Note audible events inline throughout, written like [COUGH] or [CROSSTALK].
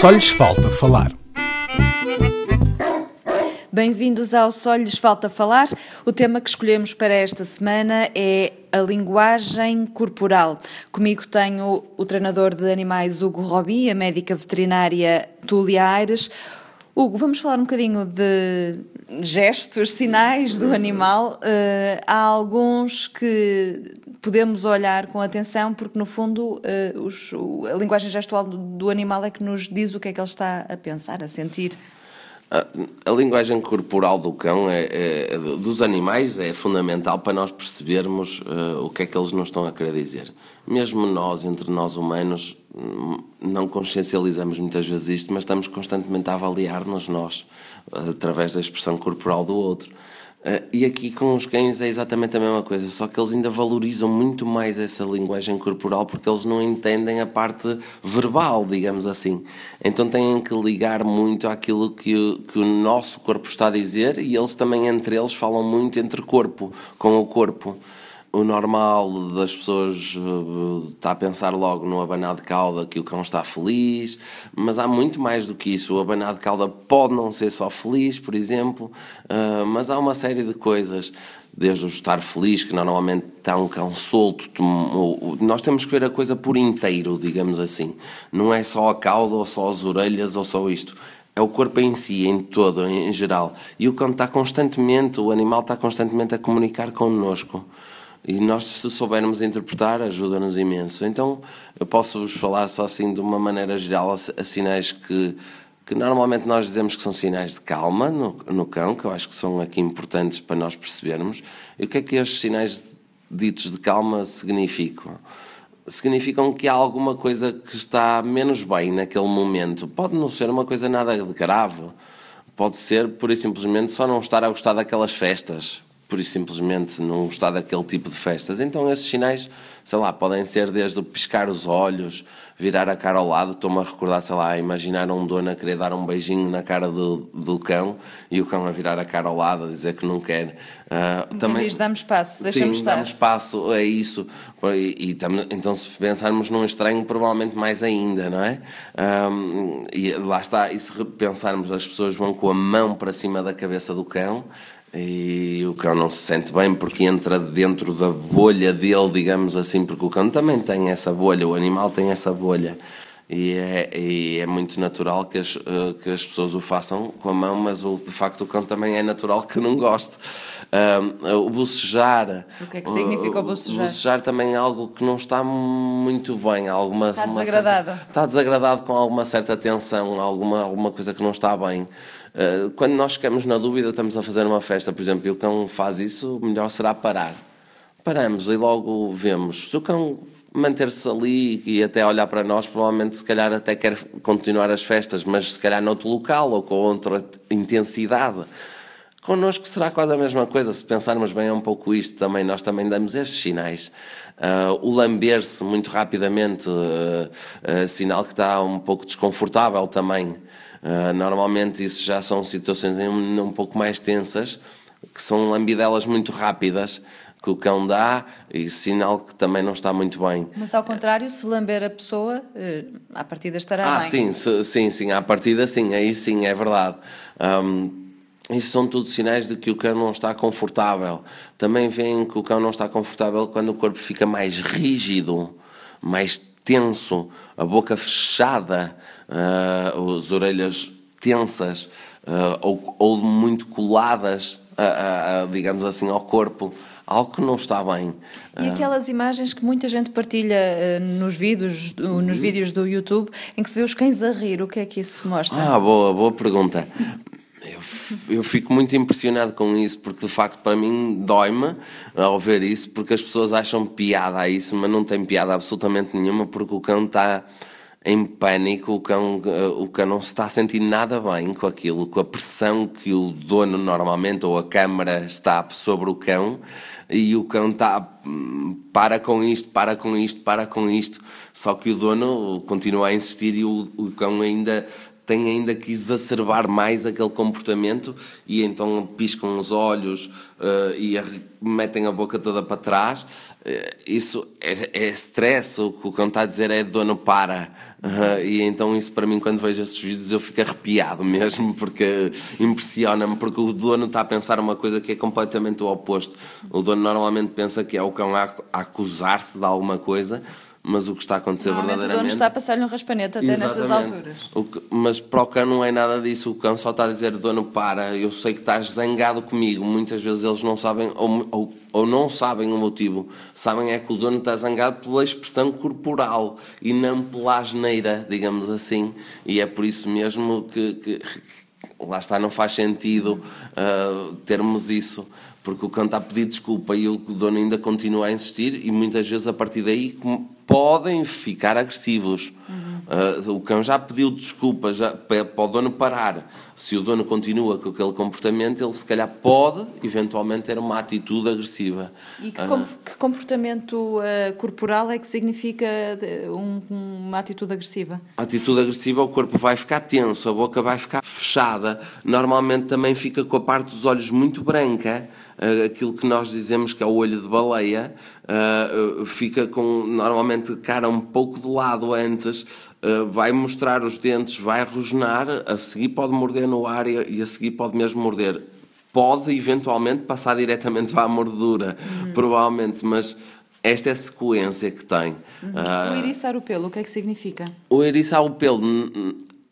Só lhes falta falar. Bem-vindos ao Só lhes falta falar. O tema que escolhemos para esta semana é a linguagem corporal. Comigo tenho o treinador de animais Hugo Robi, a médica veterinária Túlia Aires. Hugo, vamos falar um bocadinho de gestos, sinais do animal. Uh, há alguns que podemos olhar com atenção, porque no fundo uh, os, a linguagem gestual do, animal é que nos diz o que é que ele está a pensar, a sentir. A, a, linguagem corporal do cão, é, é, dos animais, é fundamental para nós percebermos uh, o que é que eles nos estão a querer dizer. Mesmo nós, entre nós humanos, não consciencializamos muitas vezes isto, mas estamos constantemente a avaliar-nos nós, através da expressão corporal do outro. Uh, e aqui com os cães é exatamente a mesma coisa, só que eles ainda valorizam muito mais essa linguagem corporal porque eles não entendem a parte verbal, digamos assim. Então têm que ligar muito àquilo que, que o nosso corpo está a dizer e eles também entre eles falam muito entre corpo, com o corpo o normal das pessoas está a pensar logo no abanar de cauda que o cão está feliz, mas há muito mais do que isso. O abanar de cauda pode não ser só feliz, por exemplo, uh, mas há uma série de coisas, desde o estar feliz, que normalmente está um cão solto. Nós temos que ver a coisa por inteiro, digamos assim. Não é só a cauda, ou só as orelhas, ou só isto é o corpo em si, em todo, em geral. E o cão está constantemente, o animal está constantemente a comunicar connosco. E nós, se soubermos interpretar, ajuda-nos imenso. Então, eu posso-vos falar só assim de uma maneira geral a, sinais que, que normalmente nós dizemos que são sinais de calma no, no cão, que eu acho que são aqui importantes para nós percebermos. E o que é que estes sinais ditos de calma significam? Significam que há alguma coisa que está menos bem naquele momento. Pode não ser uma coisa nada grave. Pode ser, por e simplesmente, só não estar a gostar daquelas festas por e simplesmente não gostar daquele tipo de festas. Então esses sinais, sei lá, podem ser desde o piscar os olhos, virar a cara ao lado, estou-me a recordar, sei lá, imaginar um dono a querer dar um beijinho na cara do, do cão e o cão a virar a cara ao lado, a dizer que não quer. Uh, também diz, damos espaço, deixamos sim, estar. damos espaço, é isso. E, e então se pensarmos num estranho, provavelmente mais ainda, não é? Um, e lá está, e se pensarmos, as pessoas vão com a mão para cima da cabeça do cão, e o cão não se sente bem porque entra dentro da bolha dele, digamos assim, porque o cão também tem essa bolha, o animal tem essa bolha. E é, e é muito natural que as, eh, que as pessoas o façam com a mão, mas o, de facto o cão também é natural que não goste. Um, o bocejar. O que é que significa o bocejar? O bocejar também é algo que não está muito bem. Alguma, está desagradado. Certa, está desagradado com alguma certa tensão, alguma, alguma coisa que não está bem. Uh, quando nós ficamos na dúvida, estamos a fazer uma festa, por exemplo, e o cão faz isso, melhor será parar. Paramos e logo vemos. Se o cão manter-se ali e até olhar para nós, provavelmente se calhar até quer continuar as festas, mas se calhar noutro local ou com outra intensidade. Connosco será quase a mesma coisa, se pensarmos bem é um pouco isto também, nós também damos estes sinais. Uh, o lamber-se muito rapidamente, uh, uh, sinal que está um pouco desconfortável também. normalmente isso já são situações um, um pouco mais tensas, que são lambidelas muito rápidas, que o cão dá e sinal que também não está muito bem. Mas ao contrário, se lamber a pessoa, à partida estará ah, bem. Ah, sim, sim, sim, à partida sim, aí sim, é verdade. Um, isso são tudo sinais de que o cão não está confortável. Também veem que o cão não está confortável quando o corpo fica mais rígido, mais tenso, a boca fechada, uh, as orelhas tensas uh, ou, ou, muito coladas, uh, digamos assim, ao corpo algo que não está bem. E aquelas imagens que muita gente partilha uh, nos vídeos, uh, nos vídeos do YouTube, em que se vê os cães a rir, o que é que isso mostra? Ah, boa, boa pergunta. Eu, eu fico muito impressionado com isso, porque de facto para mim dói-me ao ver isso, porque as pessoas acham piada a isso, mas não tem piada absolutamente nenhuma, porque o cão está em pânico, o cão, o cão não se está a sentir nada bem com aquilo, com a pressão que o dono normalmente, ou a câmara, está sobre o cão, e o cão está para com isto, para com isto, para com isto, só que o dono continua a insistir e o, o cão ainda têm ainda que exacerbar mais aquele comportamento e então piscam os olhos uh, e metem a boca toda para trás. Uh, isso é, é stress, o que o cão está a dizer é dono para. Uh, e então isso para mim, quando vejo esses vídeos, eu fico arrepiado [LAUGHS] mesmo, porque impressiona-me, porque o dono está a pensar uma coisa que é completamente o oposto. O dono normalmente pensa que é o cão a acusar-se de alguma coisa, mas o que está a acontecer verdadeiramente... o dono está a passar-lhe um raspanete até Exatamente. nessas alturas. Que, mas para o cão não é nada disso, o cão só está a dizer, dono, para, eu sei que estás zangado comigo, muitas vezes eles não sabem, ou, ou, ou não sabem o motivo, sabem é que o dono está zangado pela expressão corporal e não pela asneira, digamos assim, e é por isso mesmo que, que lá está, não faz sentido uh, termos isso. Porque o cão está a pedir desculpa e o dono ainda continua a insistir e muitas vezes a partir daí podem ficar agressivos. Uhum. Uh, o cão já pediu desculpa já, para o dono parar. Se o dono continua com aquele comportamento, ele se calhar pode eventualmente ter uma atitude agressiva. E que, uh, que comportamento uh, corporal é que significa um, uma atitude agressiva? A atitude agressiva, o corpo vai ficar tenso, a boca vai ficar fechada. Normalmente também fica com a parte dos olhos muito branca aquilo que nós dizemos que é o olho de baleia, fica com normalmente cara um pouco de lado antes, vai mostrar os dentes, vai rosnar, a seguir pode morder no ar e, a seguir pode mesmo morder. Pode eventualmente passar diretamente para a mordura, uhum. provavelmente, mas esta é a sequência que tem. Uhum. o eriçar o pelo, o que é que significa? O eriçar o pelo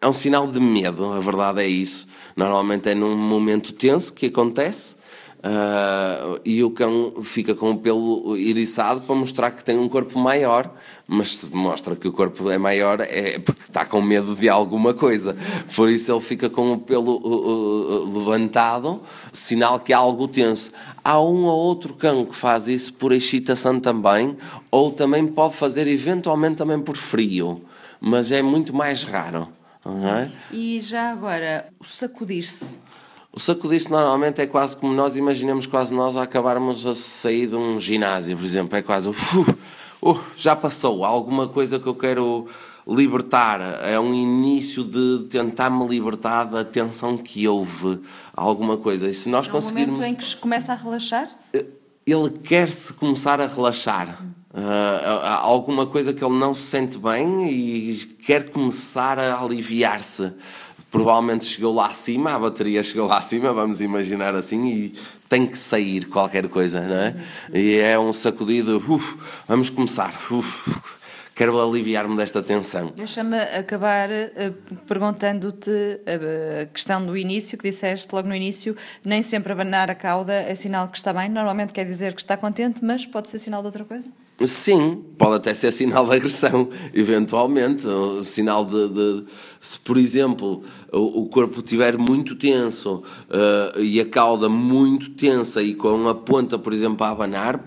é um sinal de medo, a verdade é isso. Normalmente é num momento tenso que acontece Uh, e o cão fica com o pelo iriçado para mostrar que tem um corpo maior, mas se mostra que o corpo é maior é porque está com medo de alguma coisa. Por isso ele fica com o pelo uh, uh, levantado, sinal que há algo tenso. Há um ou outro cão que faz isso por excitação também, ou também pode fazer eventualmente também por frio, mas é muito mais raro. É? E já agora, sacudir-se o sacudir-se normalmente é quase como nós imaginamos quase nós a acabarmos a sair de um ginásio, por exemplo. É quase, uh, uh, já passou, há alguma coisa que eu quero libertar. É um início de tentar me libertar da tensão que houve, alguma coisa. E se nós é um conseguirmos. momento em que começa a relaxar? Eh, ele quer se começar a relaxar. Uh, alguma coisa que ele não se sente bem e quer começar a aliviar-se provavelmente chegou lá acima, a bateria chegou lá acima, vamos imaginar assim, e tem que sair qualquer coisa, não é? E é um sacudido, uf, vamos começar, uf, quero aliviar-me desta tensão. Deixa-me acabar uh, perguntando-te uh, a questão do início, que disseste logo no início, nem sempre abanar a cauda é sinal que está bem, normalmente quer dizer que está contente, mas pode ser sinal de outra coisa? Sim, pode até ser sinal de agressão, eventualmente. O sinal de, de se, por exemplo, o, o corpo estiver muito tenso uh, e a cauda muito tensa e com a ponta, por exemplo, a abanar,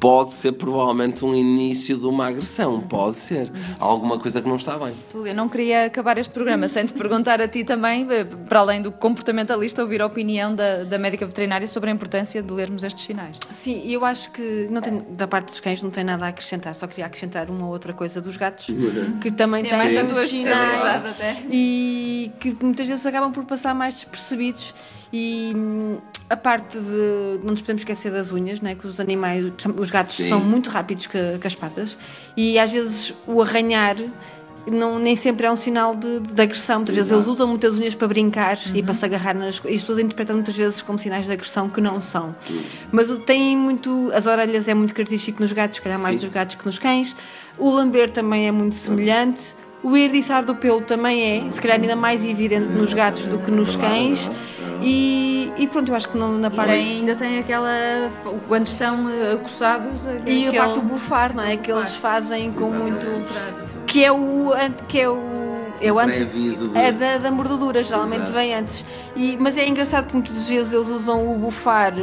pode ser provavelmente um início de uma agressão, pode ser. Alguma coisa que não está bem. Túlia, não queria acabar este programa sem te perguntar a ti também, eh, para além do comportamentalista, ouvir a opinião da, da médica veterinária sobre a importância de lermos estes sinais. Sim, eu acho que não tem, da parte dos cães não tem nada a acrescentar, só queria acrescentar uma outra coisa dos gatos, [LAUGHS] que também tem mais a tua sinais até. e que muitas vezes acabam por passar mais despercebidos e hum, a parte de. Não nos podemos esquecer das unhas, né? que os animais, os gatos Sim. são muito rápidos que, que, as patas e às vezes o arranhar. Não, nem sempre é um sinal de, de agressão. Muitas Exato. vezes eles usam muitas unhas para brincar uhum. e para se agarrar nas coisas. E as pessoas interpretam muitas vezes como sinais de agressão que não são. Uhum. Mas tem muito. As orelhas é muito característico nos gatos, se calhar mais Sim. dos gatos que nos cães. O lamber também é muito semelhante. O erdiçar do pelo também é, se calhar ainda mais evidente nos gatos do que nos cães. E, e pronto, eu acho que não, na parte. Tem, ainda tem aquela. Quando estão acossados. E a parte do bufar, não é? Que eles fazem com muito. Que é o. Que é o eu antes é da, da mordedura, geralmente Exato. vem antes. E, mas é engraçado porque muitas vezes eles usam o bufar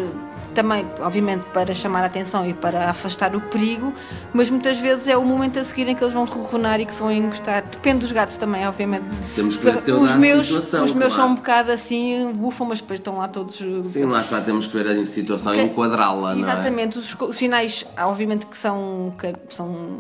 também, obviamente, para chamar a atenção e para afastar o perigo, mas muitas vezes é o momento a seguir em que eles vão ronronar e que se vão encostar. Depende dos gatos também, obviamente. Temos que ver os meus, situação, Os meus claro. são um bocado assim, bufam, mas depois estão lá todos. Sim, lá está, temos que ver a situação e enquadrá-la, não é? Exatamente, os, os sinais, obviamente que são, que são,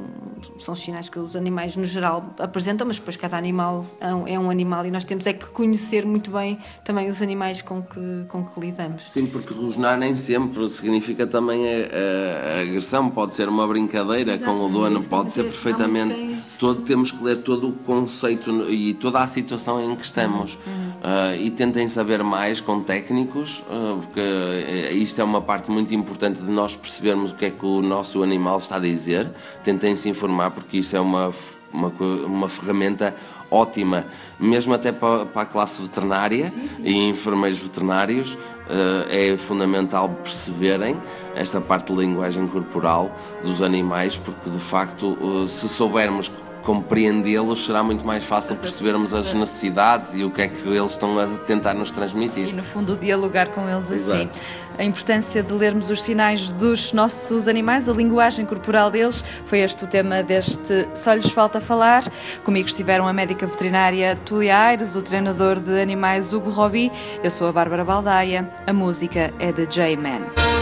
são sinais que os animais no geral apresentam, mas depois cada animal é um, é um animal e nós temos é que conhecer muito bem também os animais com que, com que lidamos. Sim, porque rosnar nem sempre significa também a, a- a agressão, pode ser uma brincadeira Exato, com o dono, pode ser perfeitamente. cães- Todo, temos que ler todo o conceito e toda a situação em que estamos Uhum. Ah, e tentem saber mais com técnicos, ah, porque eh, isto é uma parte muito importante de nós percebermos o que é que o nosso animal está a dizer. Tentem se informar, porque isso é uma, uma, uma ferramenta ótima, mesmo até para, para a classe veterinária e enfermeiros veterinários. eh, é fundamental perceberem esta parte de linguagem corporal dos animais, porque de facto, eh, se soubermos compreendê-los, será muito mais fácil percebermos as necessidades e o que é que eles estão a tentar nos E transmitir. no fundo dialogar com eles assim. Exato. A importância de lermos os sinais dos nossos animais, a linguagem corporal deles, foi este o tema deste Só lhes falta falar. Comigo estiveram a médica veterinária Tulia Aires, o treinador de animais Hugo Robi, eu sou a Bárbara Baldaia, a música é de J-Man.